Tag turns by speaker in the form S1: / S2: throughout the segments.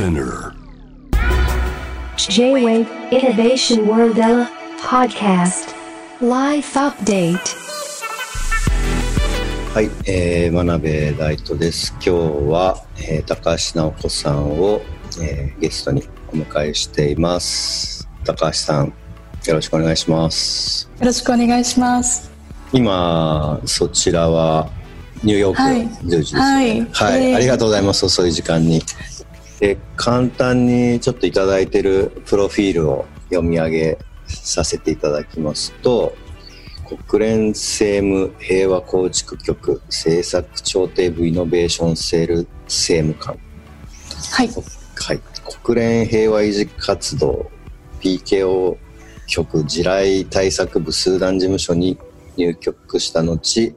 S1: Spinner
S2: J-Wave Innovation World Podcast Life Update
S3: はい、えー、真鍋大斗です。今日は、えー高橋直子さんを、えーゲストにお迎えしています。高橋さん、よろしくお願いします。
S4: よろしくお願いします。
S3: 今、そちらはニューヨーク
S4: はい
S3: 10時ですね。
S4: はい
S3: はい、
S4: えー
S3: ありがとうございます。遅い時間に。で簡単にちょっといただいてるプロフィールを読み上げさせていただきますと、国連政務平和構築局政策調停部イノベーションセール政務官、
S4: はい。
S3: はい、国連平和維持活動 PKO 局地雷対策部スーダン事務所に入局した後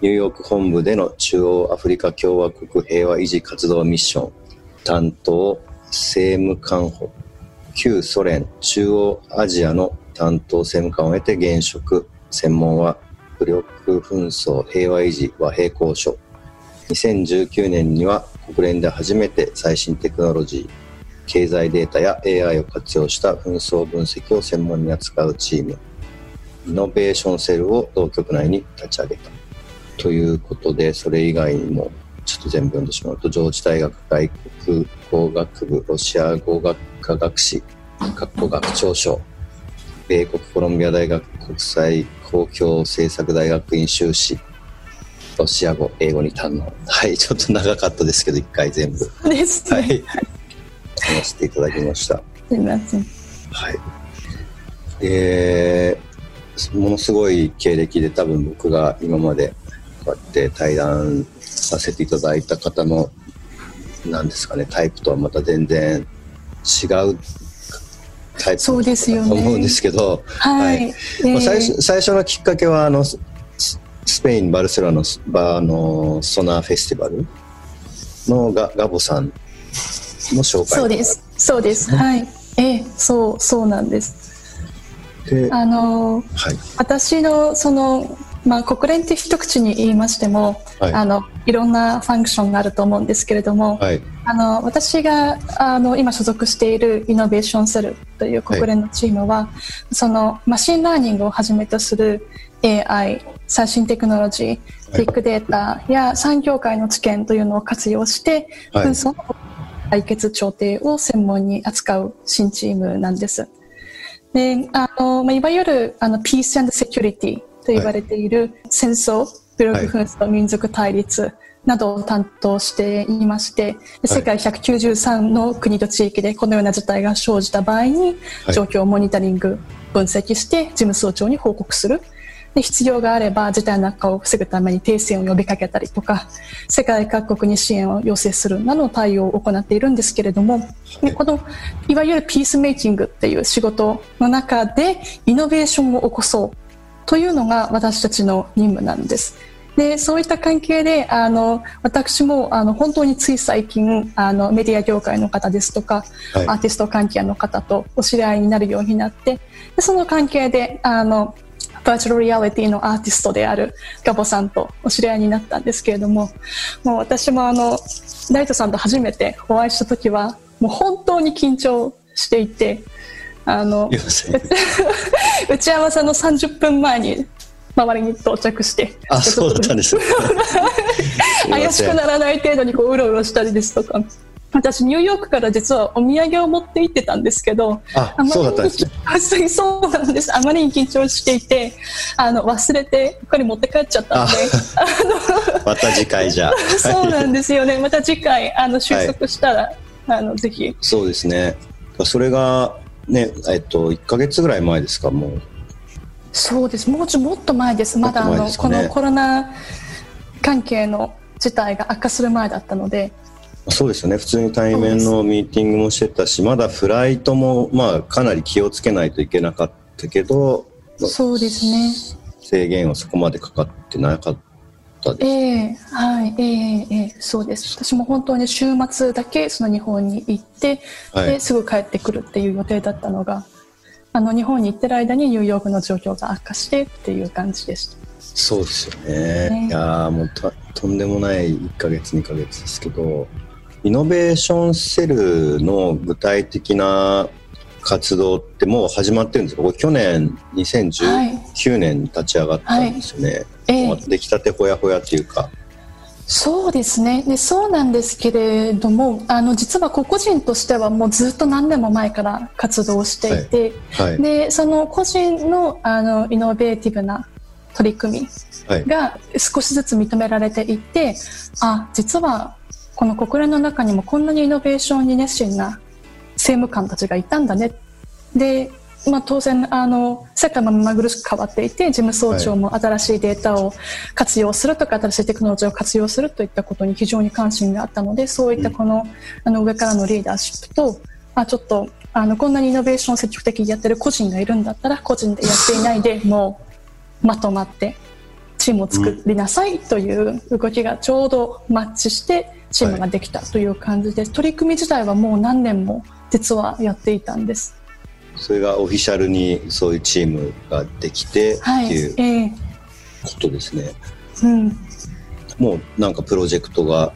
S3: ニューヨーク本部での中央アフリカ共和国平和維持活動ミッション担当政務官補。旧ソ連中央アジアの担当政務官を経て現職。専門は武力紛争平和維持和平交渉2019年には国連で初めて最新テクノロジー経済データや AI を活用した紛争分析を専門に扱うチーム。イノベーションセルを同局内に立ち上げた。ということでそれ以外にもちょっと全部読んでしまうと上智大学外国語学部ロシア語学科学士学校学長賞米国コロンビア大学国際公共政策大学院修士ロシア語英語に堪能。はいちょっと長かったですけど一回全部。
S4: ですね。
S3: はい。話していただきました。
S4: すみません。
S3: はい。でものすごい経歴で多分僕が今までこうやって対談させていただいた方のなんですかねタイプとはまた全然違うタイプ
S4: そうですよ
S3: と思うんですけど、
S4: はい。
S3: まあ
S4: で
S3: 最初最初のきっかけはあのススペイン・バルセロナのスバーのソナーフェスティバルのガガボさんの紹介
S4: そうです。そうです。はい。ええ、そう、そうなんです。
S3: で
S4: あの、
S3: はい
S4: 私のその、まあ、国連って一口に言いましても、
S3: はい。
S4: あのいろんなファンクションがあると思うんですけれども、
S3: はい。
S4: あの私があの今所属している Innovation Cell という国連のチームは、その machine learning をはじめとする AI 最新テクノロジー、
S3: はい。
S4: ビッグデータや産業界の知見というのを活用して、
S3: はい。
S4: 紛争の解決調停を専門に扱う新チームなんです。であのまあ、いわゆるあの Peace and Security と言われている戦争、武力紛争、民族対立などを担当していまして、で世界193の国と地域でこのような事態が生じた場合に
S3: はい。
S4: 状況をモニタリング、分析して事務総長に報告する。で必要があれば事態の悪化を防ぐために停戦を呼びかけたりとか世界各国に支援を要請するなどの対応を行っているんですけれども、でこのいわゆるピースメイキングっていう仕事の中でイノベーションを起こそうというのが私たちの任務なんです。でそういった関係であの私もあの本当につい最近あのメディア業界の方ですとか、
S3: はい
S4: アーティスト関係の方とお知り合いになるようになってでその関係であのバーチャルリアリティのアーティストであるガボさんとお知り合いになったんですけれどももう私もあのライトさんと初めてお会いした時はもう本当に緊張していてあの
S3: いません。
S4: 打ち合わせの30分前に周りに到着して
S3: あそうだったんです
S4: 怪しくならない程度にこううろうろしたりですとか。私ニューヨークから実はお土産を持って行ってたんですけど
S3: あ
S4: まりに
S3: そうだったんですね。
S4: あそうそうなんです。あまりに緊張していてあの忘れてうっかり持って帰っちゃったので。
S3: また次回じゃ。あ
S4: そうなんですよね。また次回あの収束したら、あのぜひ。
S3: そうですね。それがねえっと1か月ぐらい前ですかもう。
S4: そうです。もうちょもっと前です。まだあの、このコロナ関係の事態が悪化する前だったので。
S3: そうですよね。普通に対面のミーティングもしてたしまだフライトもまあかなり気をつけないといけなかったけどまあ
S4: そうですね。
S3: 制限はそこまでかかってなかったです
S4: ええはい、ええええそうです。私も本当に週末だけその日本に行って、
S3: はい
S4: ですぐ帰ってくるっていう予定だったのが、あの日本に行ってる間にニューヨークの状況が悪化してっていう感じでした。
S3: そうですよね
S4: ね
S3: いやーもうととんでもない1か月2か月ですけどイノベーションセルの具体的な活動ってもう始まってるんですか？これ去年2019年に立ち上がったんですよね、
S4: ええ。
S3: 出来たてほやほやっていうか。
S4: そうですね。でそうなんですけれどもあの実は個々人としてはもうずっと何年も前から活動していて、
S3: はい。
S4: でその個人のあのイノベーティブな取り組み
S3: はい。
S4: が少しずつ認められていてあ実はこの国連の中にもこんなにイノベーションに熱心な政務官たちがいたんだね。で、まあ、当然あの世界も目まぐるしく変わっていて事務総長も新しいデータを活用するとか新しいテクノロジーを活用するといったことに非常に関心があったのでそういったこの,、あの上からのリーダーシップとあちょっとあのこんなにイノベーションを積極的にやってる個人がいるんだったら個人でやっていないでもうまとまってチームを作りなさいという動きがちょうどマッチしてチームができたという感じです、取り組み自体はもう何年も実はやっていたんです。
S3: それがオフィシャルにそういうチームができてって
S4: はい、
S3: いう
S4: ええ。
S3: ことですね、
S4: うん、
S3: もうなんかプロジェクトが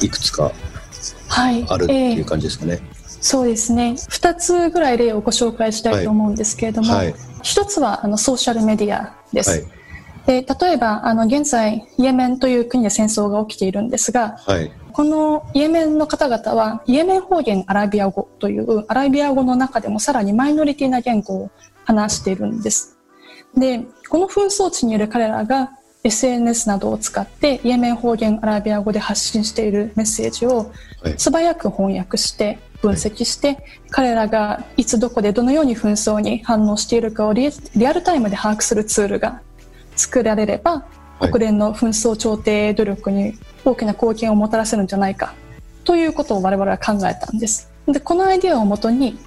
S3: いくつか
S4: はい、
S3: あるって
S4: ええ
S3: いう感じですかね、
S4: そうですね。2つぐらい例をご紹介したいと思うんですけれども、
S3: はい。
S4: 一つはあのソーシャルメディアです。
S3: はい。
S4: で例えばあの現在イエメンという国で戦争が起きているんですが
S3: はい
S4: このイエメンの方々はイエメン方言アラビア語というアラビア語の中でもさらにマイノリティな言語を話しているんです。でこの紛争地にいる彼らが SNS などを使ってイエメン方言アラビア語で発信しているメッセージを
S3: はい
S4: 素早く翻訳して分析して、彼らがいつどこでどのように紛争に反応しているかをリリアルタイムで把握するツールが作られれば、
S3: はい
S4: 国連の紛争調停努力に大きな貢献をもたらせるんじゃないかということを我々は考えたんです。でこのアイデアをもとに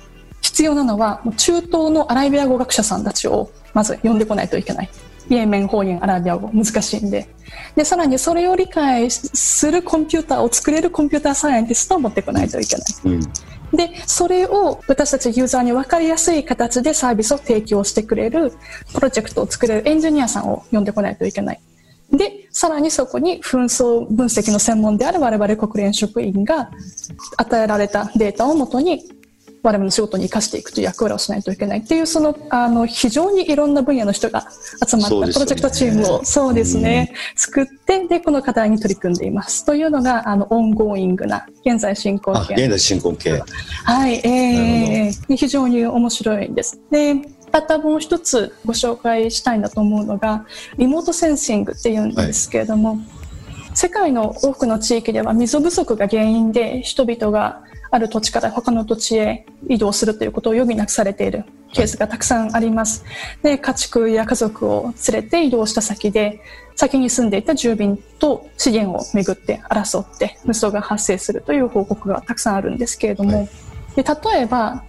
S4: 必要なのは中東のアラビア語学者さんたちをまず呼んでこないといけない。イエメン方言アラビア語難しいんででさらにそれを理解するコンピューターを作れるコンピューターサイエンティストを持ってこないといけない。
S3: うん
S4: でそれを私たちユーザーに分かりやすい形でサービスを提供してくれるプロジェクトを作れるエンジニアさんを呼んでこないといけない。でさらにそこに紛争分析の専門である我々国連職員が与えられたデータをもとに我々の仕事に生かしていくという役割をしないといけないっていうそのあの非常にいろんな分野の人が集まったプロジェクトチームをそうですね、作ってでこの課題に取り組んでいます。というのがあの ongoing な現在進行形。
S3: あ現在進行形。
S4: はい、えー、非常に面白いです。で、またもう一つご紹介したいなと思うのが、リモートセンシングっていうんですけれども、世界の多くの地域では水不足が原因で人々がある土地から他の土地へ移動するということを余儀なくされているケースがたくさんあります。で、家畜や家族を連れて移動した先で、先に住んでいた住民と資源をめぐって争って無双が発生するという報告がたくさんあるんですけれども、
S3: はい。
S4: で例えば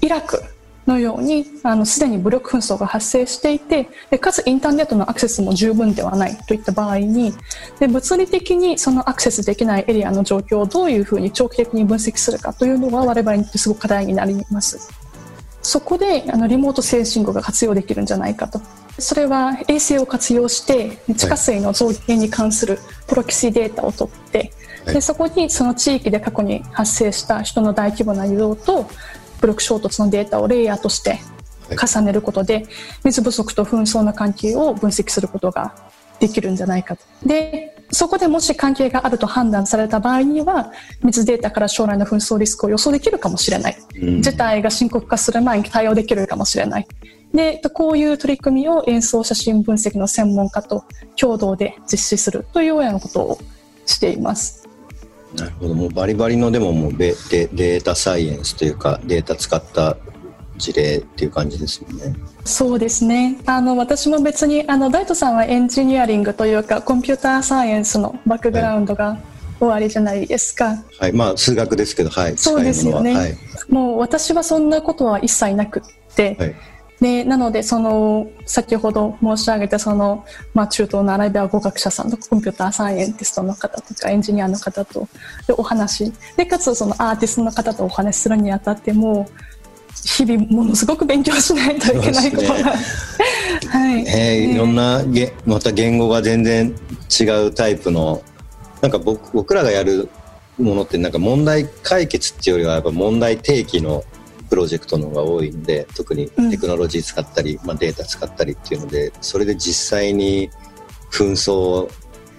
S4: イラクのようにあのすでに武力紛争が発生していてでかつインターネットのアクセスも十分ではないといった場合にで物理的にそのアクセスできないエリアの状況をどういうふうに長期的に分析するかというのは我々にとってすごく課題になります。そこであのリモートセンシングが活用できるんじゃないかと。それは衛星を活用して地下水の増減に関するプロキシデータを取って、
S3: はい
S4: でそこにその地域で過去に発生した人の大規模な移動と武力衝突のデータをレイヤーとして重ねることで水不足と紛争の関係を分析することができるんじゃないかと。でそこでもし関係があると判断された場合には水データから将来の紛争リスクを予想できるかもしれない、
S3: うん
S4: 事態が深刻化する前に対応できるかもしれないでこういう取り組みを演奏写真分析の専門家と共同で実施するというようなことをしています。
S3: なるほど。もうバリバリのでももうベデデータサイエンスというかデータ使った事例っていう感じですもんね。
S4: そうですね。あの私も別にあの大斗さんはエンジニアリングというかコンピューターサイエンスのバックグラウンドが終わりじゃないですか、
S3: はい、まあ数学ですけど、はい、
S4: そうですよね。
S3: はい、
S4: もう私はそんなことは一切なくって、
S3: はい、
S4: でなのでその先ほど申し上げたその、まあ、中東のアラビア語学者さんとかコンピューターサイエンティストの方とかエンジニアの方とでお話でかつそのアーティストの方とお話しするにあたっても日々ものすごく勉強しないといけないことが、はい、
S3: えーいろんなげまた言語が全然違うタイプのなんか僕僕らがやるものってなんか問題解決っていうよりはやっぱ問題提起のプロジェクトの方が多いんで特にテクノロジー使ったり、まあ、データ使ったりっていうのでそれで実際に紛争を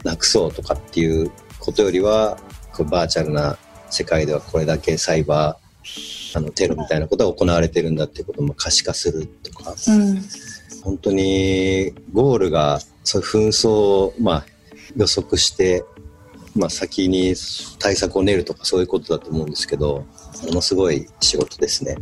S3: なくそうとかっていうことよりはこうバーチャルな世界ではこれだけサイバーあのテロみたいなことが行われてるんだっていうことも可視化するとか、
S4: うん。
S3: 本当にゴールがそういう紛争を、まあ、予測して、まあ、先に対策を練るとかそういうことだと思うんですけどものすごい仕事ですね。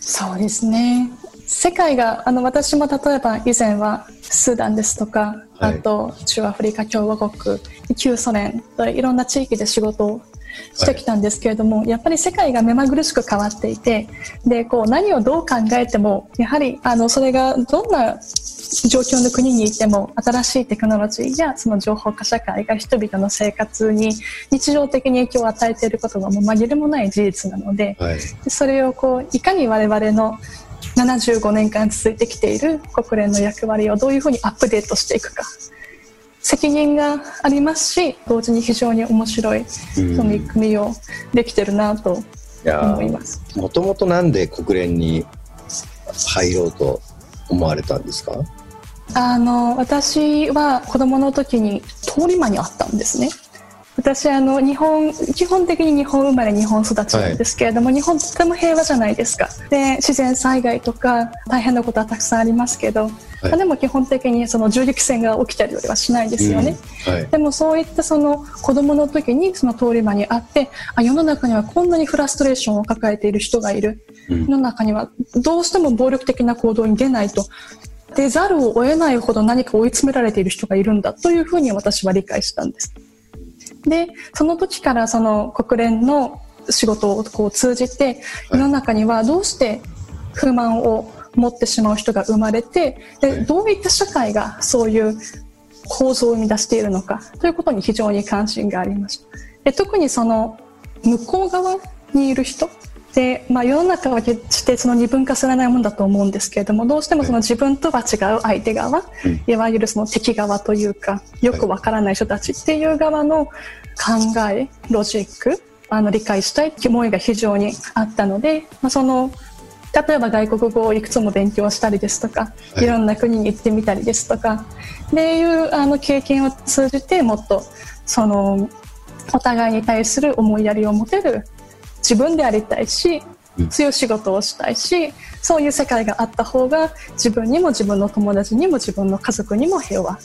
S4: そうですね世界があの私も例えば以前はスーダンですとか、
S3: はい
S4: あと中アフリカ共和国旧ソ連といろんな地域で仕事をしてきたんですけれども、やっぱり世界が目まぐるしく変わっていてでこう何をどう考えてもやはりあのそれがどんな状況の国にいても新しいテクノロジーやその情報化社会が人々の生活に日常的に影響を与えていることがもう紛れもない事実なので
S3: はい、
S4: でそれをこういかに我々の75年間続いてきている国連の役割をどういうふうにアップデートしていくか責任がありますし同時に非常に面白い取り組みをできてるなと思います。
S3: もともとなんで国連に入ろうと思われたんですか？
S4: あの私は子供の時に通り魔にあったんですね。私あの日本基本的に日本生まれ日本育ちなんですけれども、日本とても平和じゃないですか。で自然災害とか大変なことはたくさんありますけど、まあでも基本的にその銃撃戦が起きたりはしないですよね、
S3: うんはい。
S4: でもそういったその子供の時にその通り魔にあってあ世の中にはこんなにフラストレーションを抱えている人がいる、
S3: うん。
S4: 世の中にはどうしても暴力的な行動に出ないと。出ざるを得ないほど何か追い詰められている人がいるんだというふうに私は理解したんです。でその時からその国連の仕事をこう通じて世の中にはどうして不満を持ってしまう人が生まれてでどういった社会がそういう構造を生み出しているのかということに非常に関心がありました。で特にその向こう側にいる人で、まあ、世の中は決してその二分化されないものだと思うんですけれどもどうしてもその自分とは違う相手側、
S3: うん。
S4: いわゆるその敵側というかよくわからない人たちっていう側の考えロジックあの理解したいっていう思いが非常にあったので、まあ、その例えば外国語をいくつも勉強したりですとか、
S3: はい。
S4: い、ろんな国に行ってみたりですとかっていうあの経験を通じてもっとそのお互いに対する思いやりを持てる自分でありたいし
S3: うん。
S4: 強い仕事をしたいしそういう世界があった方が自分にも自分の友達にも自分の家族にも平和。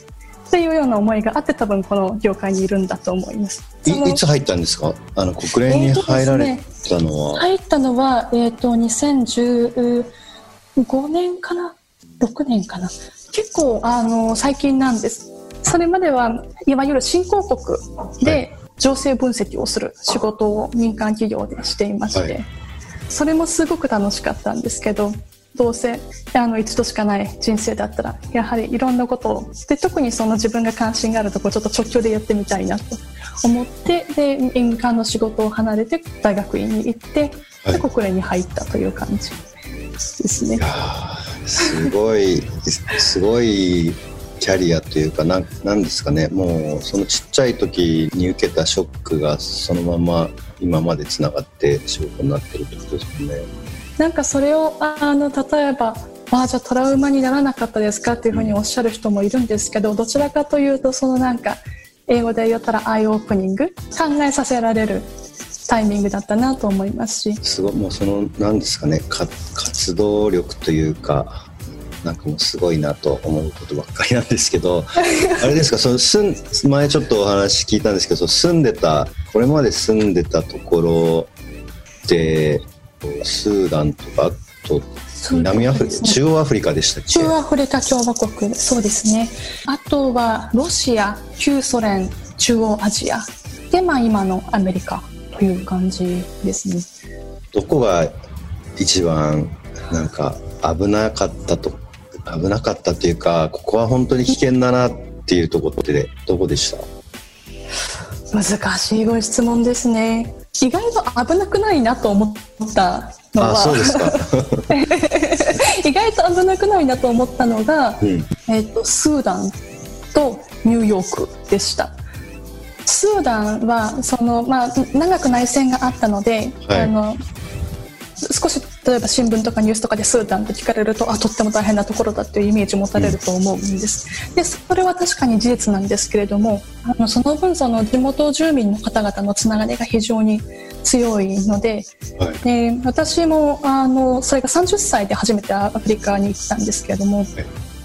S4: っていうような思いがあって多分この業界にいるんだと思います。
S3: いいつ入ったんですか？あの国連に入られたのは、
S4: 入ったのは、えー、と2015年かな？6年かな？結構あの最近なんです。それまではいわゆる新興国
S3: は
S4: で情勢分析をする仕事を民間企業でしていまして、
S3: はい
S4: それもすごく楽しかったんですけどどうせあの一度しかない人生だったらやはりいろんなことをで特にその自分が関心があるところちょっと直球でやってみたいなと思ってで民間の仕事を離れて大学院に行って、
S3: はい
S4: で国連に入ったという感じですね。
S3: あーすごいすごいキャリアというかなんなんですかね。もうそのちっちゃい時に受けたショックがそのまま今までつながって仕事になってるってことですよね。
S4: なんかそれをあの例えばああじゃあトラウマにならなかったですかっていうふうにおっしゃる人もいるんですけどどちらかというとそのなんか英語で言ったらアイオープニング考えさせられるタイミングだったなと思いますし。
S3: すごいもうそのなんですかね。か活動力というかなんかもうすごいなと思うことばっかりなんですけど あれですかその住ん前ちょっとお話聞いたんですけど住んでたこれまで住んでたところでスーダンとかあと南アフリカ、中央アフリカでしたっけ？
S4: 中アフリカ共和国そうですね。あとはロシア旧ソ連中央アジア。でまあ今のアメリカという感じですね。
S3: どこが一番なんか危なかったと危なかったっていうかここは本当に危険だなっていうところってどこでした？
S4: 難しいご質問ですね。意外と危なくないなと思ったのは。
S3: あそうですか、
S4: 意外と危なくないなと思ったのが、
S3: うん、
S4: えっとスーダンとニューヨークでした。スーダンはその、まあ、長く内戦があったので、
S3: はい。
S4: あの少し例えば新聞とかニュースとかでスーダンって聞かれるとあとっても大変なところだっていうイメージ持たれると思うんです。でそれは確かに事実なんですけれどもあのその分その地元住民の方々のつながりが非常に強いので
S3: はい
S4: で私もあのそれが30歳で初めてアフリカに行ったんですけれども、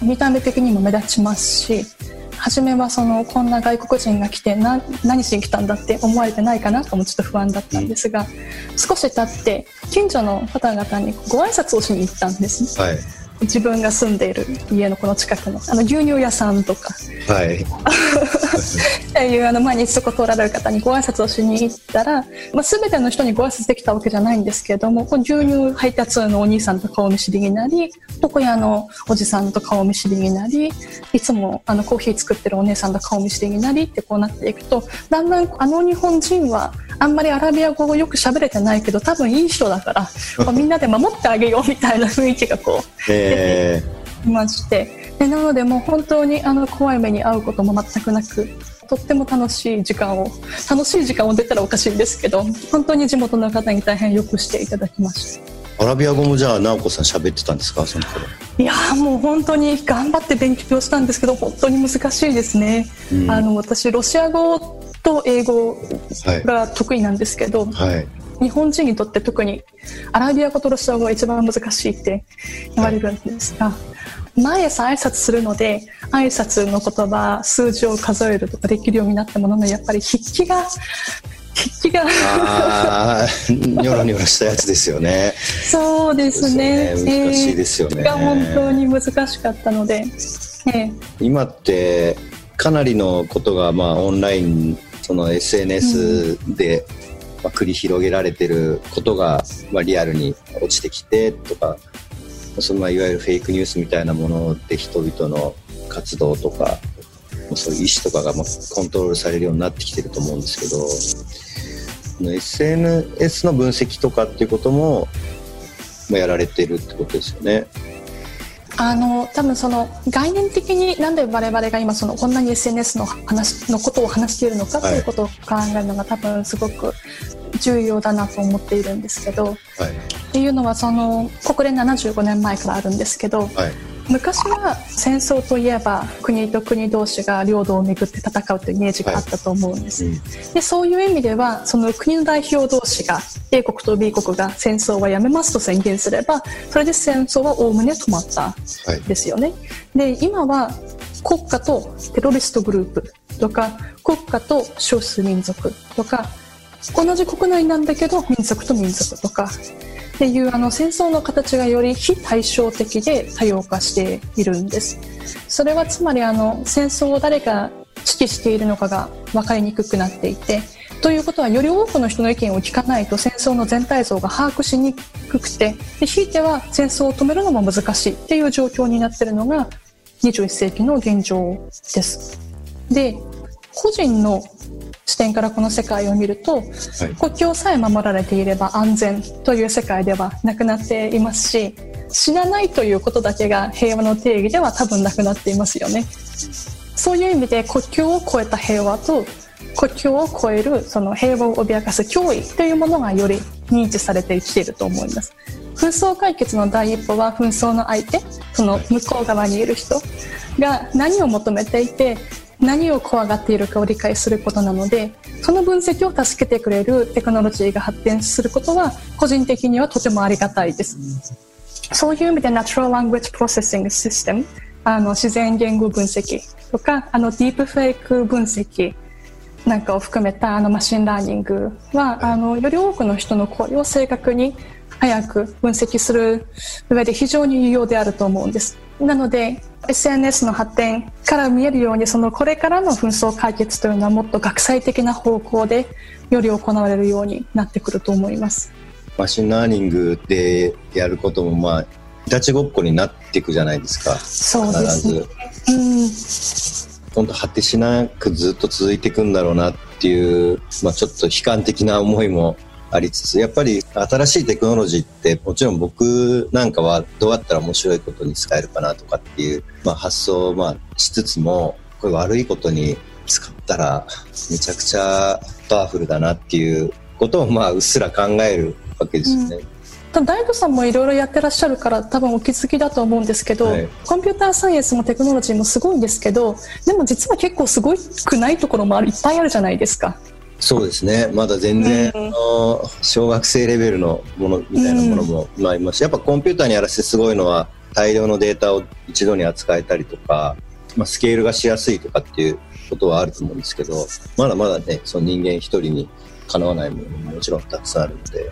S4: 見た目的にも目立ちますし初めはそのこんな外国人が来てな何しに来たんだって思われてないかなともちょっと不安だったんですが、少し経って近所の方々にご挨拶をしに行ったんです。ね
S3: はい。
S4: 自分が住んでいる家のこの近くのあの牛乳屋さんとか。
S3: はい
S4: っていうあの毎日そこ通られる方にご挨拶をしに行ったら、まあ、全ての人にご挨拶できたわけじゃないんですけれども牛乳配達のお兄さんと顔見知りになり床屋のおじさんと顔見知りになりいつもあのコーヒー作ってるお姉さんと顔見知りになりってこうなっていくとだんだんあの日本人はあんまりアラビア語をよく喋れてないけど多分いい人だからみんなで守ってあげようみたいな雰囲気がこう
S3: え
S4: いましてでなのでもう本当にあの怖い目に遭うことも全くなくとっても楽しい時間を楽しい時間を出たらおかしいんですけど本当に地元の方に大変よくしていただきました。
S3: ーアラビア語もじゃあ直子さん喋ってたんですか？その頃。
S4: いやーもう本当に頑張って勉強したんですけど本当に難しいですね、
S3: うん。
S4: あの私ロシア語と英語
S3: はい。
S4: が得意なんですけど、
S3: はい。
S4: 日本人にとって特にアラビア語とロシア語が一番難しいって言われるんですが、毎朝挨拶するので挨拶の言葉数字を数えるとかできるようになったもののやっぱり筆記が筆記が。
S3: あ あニョロニョロしたやつですよね。
S4: そうですね。
S3: ですよね。難しいですよね。
S4: 筆記が本当に難しかったので、ええ。
S3: 今ってかなりのことがまあオンラインその SNS で、まあ繰り広げられてることが、まあ、リアルに落ちてきてとかそのいわゆるフェイクニュースみたいなもので人々の活動とかそういう意思とかがまコントロールされるようになってきてると思うんですけど SNS の分析とかっていうことも、ま、やられてるってことですよね。
S4: あの多分その概念的になんで我々が今そのこんなに SNS の話のことを話しているのかということを考えるのが多分すごく重要だなと思っているんですけど
S3: はい
S4: っていうのはその国連75年前からあるんですけど
S3: はい。
S4: 昔は戦争といえば国と国同士が領土をめぐって戦うというイメージがあったと思うんです、
S3: うん
S4: でそういう意味ではその国の代表同士が A 国と B 国が戦争はやめますと宣言すればそれで戦争はおおむね止まった
S3: はい。
S4: ですよね。で今は国家とテロリストグループとか国家と少数民族とか同じ国内なんだけど民族と民族とかっていうあの戦争の形がより非対称的で多様化しているんです。それはつまりあの戦争を誰が指揮しているのかが分かりにくくなっていてということはより多くの人の意見を聞かないと戦争の全体像が把握しにくくてひいては戦争を止めるのも難しいっていう状況になっているのが21世紀の現状です。で個人の視点からこの世界を見ると、国境さえ守られていれば安全という世界ではなくなっていますし死なないということだけが平和の定義では多分なくなっていますよね。そういう意味で国境を越えた平和と国境を越えるその平和を脅かす脅威というものがより認知されてきていると思います。紛争解決の第一歩は紛争の相手その向こう側にいる人が何を求めていて何を怖がっているかを理解することなのでその分析を助けてくれるテクノロジーが発展することは個人的にはとてもありがたいです。そういう意味で Natural Language Processing System あの自然言語分析とかあのディープフェイク分析なんかを含めたあの machine learning はあのより多くの人の声を正確に早く分析する上で非常に有用であると思うんです。なので SNS の発展から見えるようにそのこれからの紛争解決というのはもっと学際的な方向でより行われるようになってくると思います。
S3: machine learning でやることもまあいたちごっこになっていくじゃないですか
S4: そうですね。うん
S3: 本当果てしなくずっと続いていくんだろうなっていう、まあ、ちょっと悲観的な思いもありつつやっぱり新しいテクノロジーってもちろん僕なんかはどうやったら面白いことに使えるかなとかっていう、まあ、発想をまあしつつもこれ悪いことに使ったらめちゃくちゃパワフルだなっていうことをまあうっすら考えるわけですよね。
S4: 多分大悟さんもいろいろやってらっしゃるから多分お気づきだと思うんですけど、
S3: はい
S4: コンピューターサイエンスもテクノロジーもすごいんですけどでも実は結構すごくないところもあるいっぱいあるじゃないですか。
S3: そうですね。まだ全然、
S4: うん。
S3: あの小学生レベルのものみたいなものもまあありますしやっぱコンピューターにやらせてすごいのは大量のデータを一度に扱えたりとか、まあ、スケールがしやすいとかっていうことはあると思うんですけどまだまだねその人間一人にかなわないものももちろんたくさんあるので。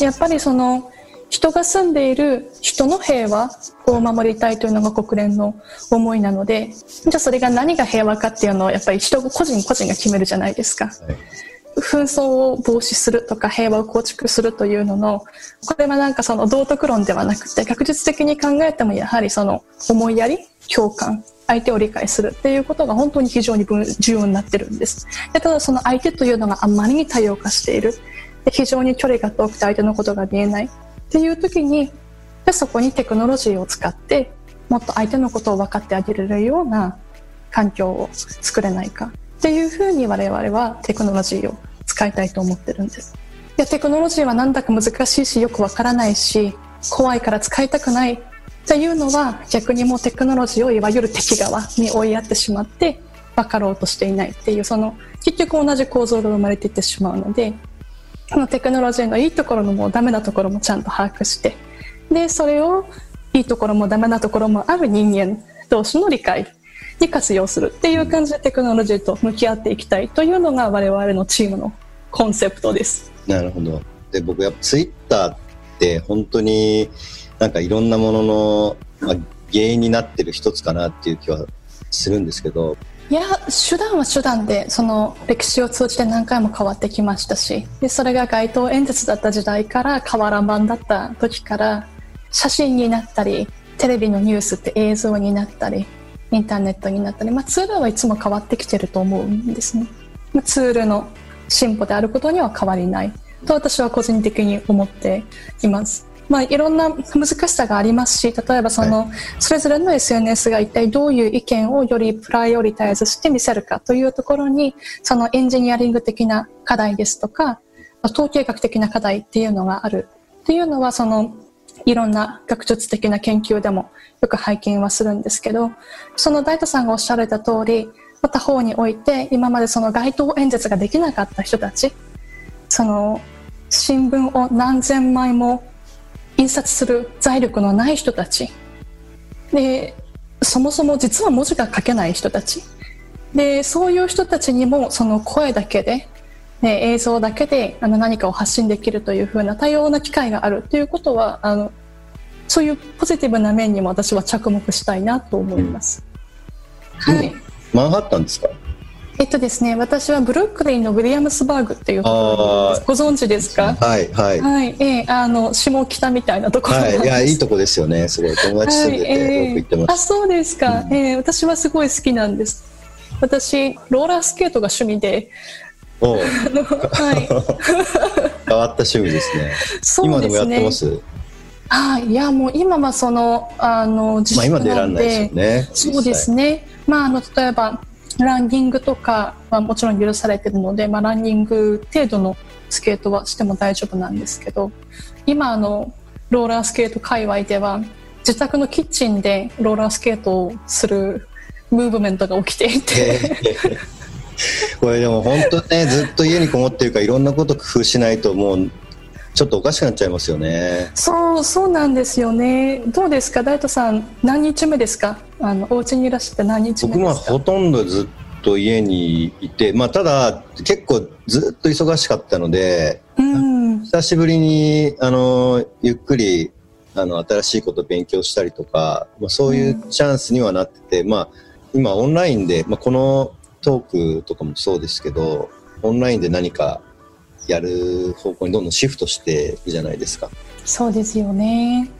S4: やっぱりその人が住んでいる人の平和を守りたいというのが国連の思いなのでじゃあそれが何が平和かっていうのをやっぱり人個人個人が決めるじゃないですか。
S3: はい
S4: 紛争を防止するとか平和を構築するというののこれはなんかその道徳論ではなくて学術的に考えてもやはりその思いやり共感相手を理解するっていうことが本当に非常に重要になってるんです。でただその相手というのがあまりに多様化している。で非常に距離が遠くて相手のことが見えない。っていう時にでそこにテクノロジーを使ってもっと相手のことを分かってあげれるような環境を作れないかっていうふうに我々はテクノロジーを使いたいと思ってるんです。でテクノロジーはなんだか難しいしよくわからないし怖いから使いたくないっていうのは逆にもうテクノロジーをいわゆる敵側に追いやってしまって分かろうとしていないっていうその結局同じ構造が生まれていってしまうのでこのテクノロジーのいいところのもダメなところもちゃんと把握してでそれをいいところもダメなところもある人間同士の理解に活用するっていう感じでテクノロジーと向き合っていきたいというのが我々のチームのコンセプトです。
S3: なるほどで僕やっぱツイッターって本当になんかいろんなものの、まあ、原因になってる一つかなっていう気はするんですけど
S4: いや手段は手段でその歴史を通じて何回も変わってきましたしでそれが街頭演説だった時代から瓦版だった時から写真になったりテレビのニュースって映像になったりインターネットになったり、まあ、ツールはいつも変わってきてると思うんですね、まあ、ツールの進歩であることには変わりないと私は個人的に思っています。まあ、いろんな難しさがありますし例えばその、それぞれの SNS が一体どういう意見をよりプライオリタイズして見せるかというところにそのエンジニアリング的な課題ですとか統計学的な課題っていうのがある。っていうのはそのいろんな学術的な研究でもよく拝見はするんですけどその大斗さんがおっしゃられた通りまた方において今までその街頭演説ができなかった人たちその新聞を何千枚も印刷する財力のない人たち。でそもそも実は文字が書けない人たち。でそういう人たちにもその声だけで、ね、映像だけであの何かを発信できるというふうな多様な機会があるということはあのそういうポジティブな面にも私は着目したいなと思います。はい。
S3: マンハッタンですか？
S4: えっとですね、私はブルックリンのウィリアムスバーグっていうところです。ご存知ですか？
S3: はいはい。
S4: はい、ええあの下北みたいなところ。なん
S3: はい、
S4: です。
S3: いやいいとこですよねすごい。友達住んでて、
S4: はい
S3: よく行ってま
S4: あ
S3: す
S4: そうですか、ええ私はすごい好きなんです。私ローラースケートが趣味で。
S3: お
S4: はい。
S3: 変わった趣味ですね。
S4: そう
S3: 今でもや
S4: ですね
S3: ってます？
S4: あいやもう今はそのあの自
S3: まあ今出ら
S4: 粛なんん
S3: ないですよ
S4: で
S3: ね。
S4: そうですね。まああの例えばランニングとかはもちろん許されてるので、まあ、ランニング程度のスケートはしても大丈夫なんですけど今あのローラースケート界隈では自宅のキッチンでローラースケートをするムーブメントが起きていて、
S3: これでも本当ねずっと家にこもってるからいろんなこと工夫しないともうちょっとおかしくなっちゃいますよね。
S4: そうそうなんですよね。どうですか？大斗さん何日目ですか？あのお家にいらっしゃって何日目
S3: 僕はほとんどずっと家にいてまあただ結構ずっと忙しかったので
S4: うん。
S3: 久しぶりにあのゆっくりあの新しいことを勉強したりとか、まあ、そういうチャンスにはなってて、まあ、今オンラインで、まあ、このトークとかもそうですけどオンラインで何かやる方向にどんどんシフトしてじゃないですか。
S4: そうですよね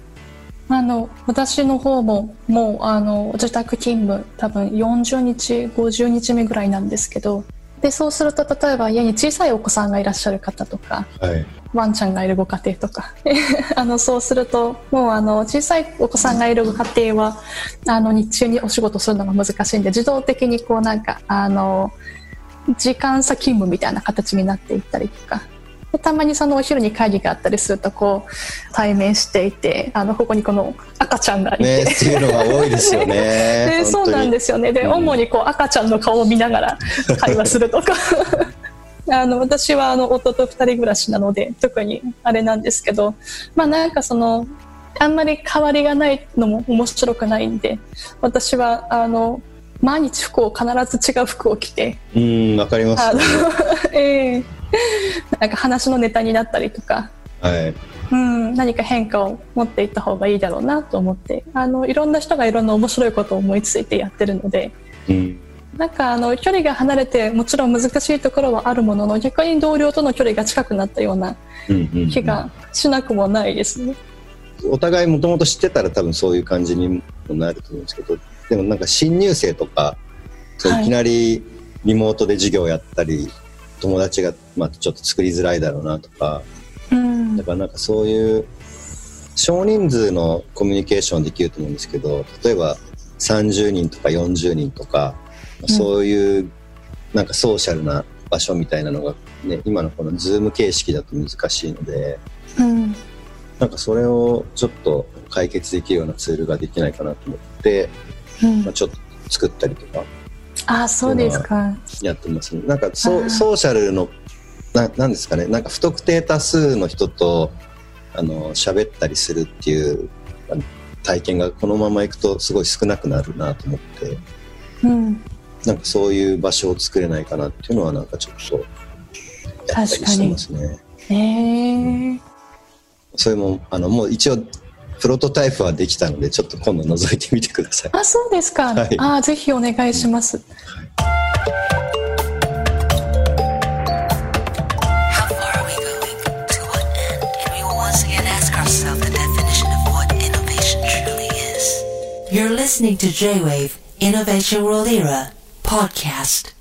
S4: あの私の方ももうあの自宅勤務多分40日50日目ぐらいなんですけどでそうすると例えば家に小さいお子さんがいらっしゃる方とか
S3: はい。
S4: ワンちゃんがいるご家庭とか あのそうするともうあの小さいお子さんがいるご家庭はあの日中にお仕事するのが難しいんで自動的にこうなんかあの時間差勤務みたいな形になっていったりとか。でたまにそのお昼に会議があったりするとこう対面していてあのここにこの赤ちゃんがいて、
S3: ね、っていうのが多いですよね。
S4: でそうなんですすよね。で、
S3: うん。
S4: 主にこう赤ちゃんの顔を見ながら会話するとか。あの私はあの夫と二人暮らしなので特にあれなんですけどまあなんかそのあんまり変わりがないのも面白くないんで私はあの毎日服を必ず違う服を着て
S3: うん、わかりますね。、
S4: ええなんか話のネタになったりとか
S3: はい。
S4: うん、何か変化を持っていった方がいいだろうなと思ってあのいろんな人がいろんな面白いことを思いついてやってるので
S3: うん。
S4: なんかあの距離が離れてもちろん難しいところはあるものの逆に同僚との距離が近くなったような
S3: うんうん
S4: 気がしなくもないですね。
S3: お互いもともと知ってたら多分そういう感じにもなると思うんですけどでもなんか新入生とかそう
S4: はい。
S3: いきなりリモートで授業やったり、友達がまあちょっと作りづらいだろうなとか
S4: うん。
S3: だからなんかそういう少人数のコミュニケーションできると思うんですけど例えば30人とか40人とか、
S4: ん。
S3: そういうなんかソーシャルな場所みたいなのが、ね、今のこの Zoom 形式だと難しいので
S4: うん。
S3: なんかそれをちょっと解決できるようなツールができないかなと思って、
S4: うん。
S3: まあ、ちょっと作ったりとか。
S4: あそうですか。
S3: やってますね。なんかソソーシャルのななんですかね。なんか不特定多数の人とあの喋ったりするっていう体験がこのままいくとすごい少なくなるなと思って。
S4: うん。
S3: なんかそういう場所を作れないかなっていうのはなんかちょっとやったりしてますね。
S4: えー、
S3: それもあのもう一応プロトタイプはできたのでちょっっと今度覗いてみてください。
S4: あそうですか。
S3: はい
S4: あぜひお願いします。
S1: How far are we going? To what end? And we will once again ask ourselves the definition of what innovation truly is. You're listening to J-Wave Innovation World Era podcast.